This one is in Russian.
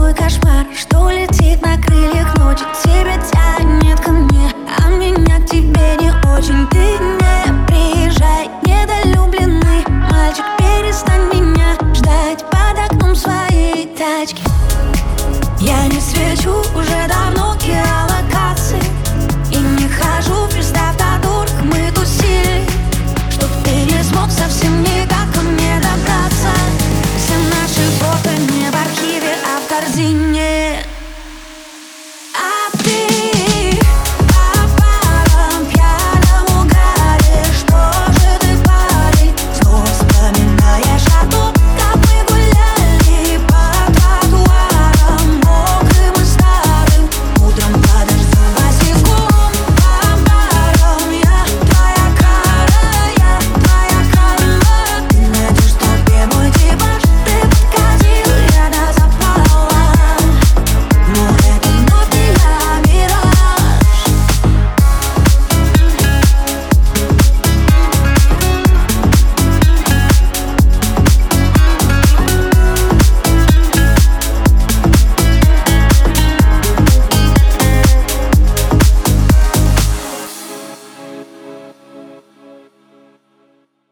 твой кошмар Что летит на крыльях ночи Тебя тянет ко мне А меня к тебе не очень. Ты не приезжай Недолюбленный мальчик Перестань sing